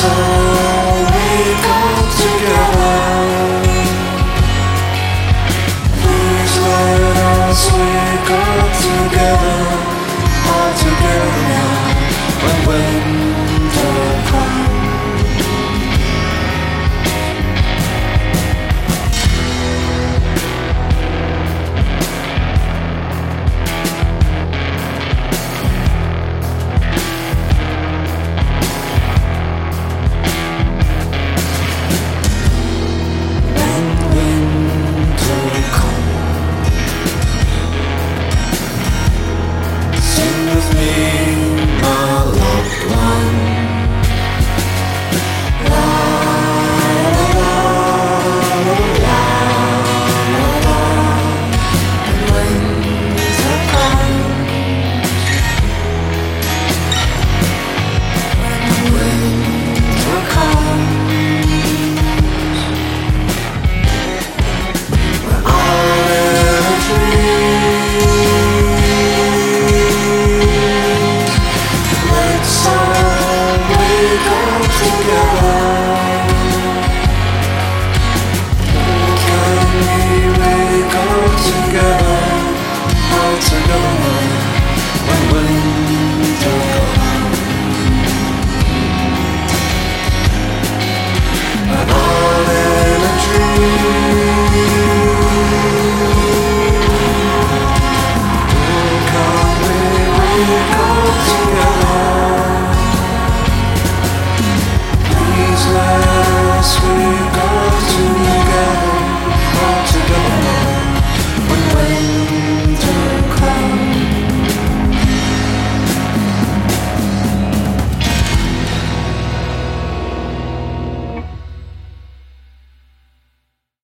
soul. together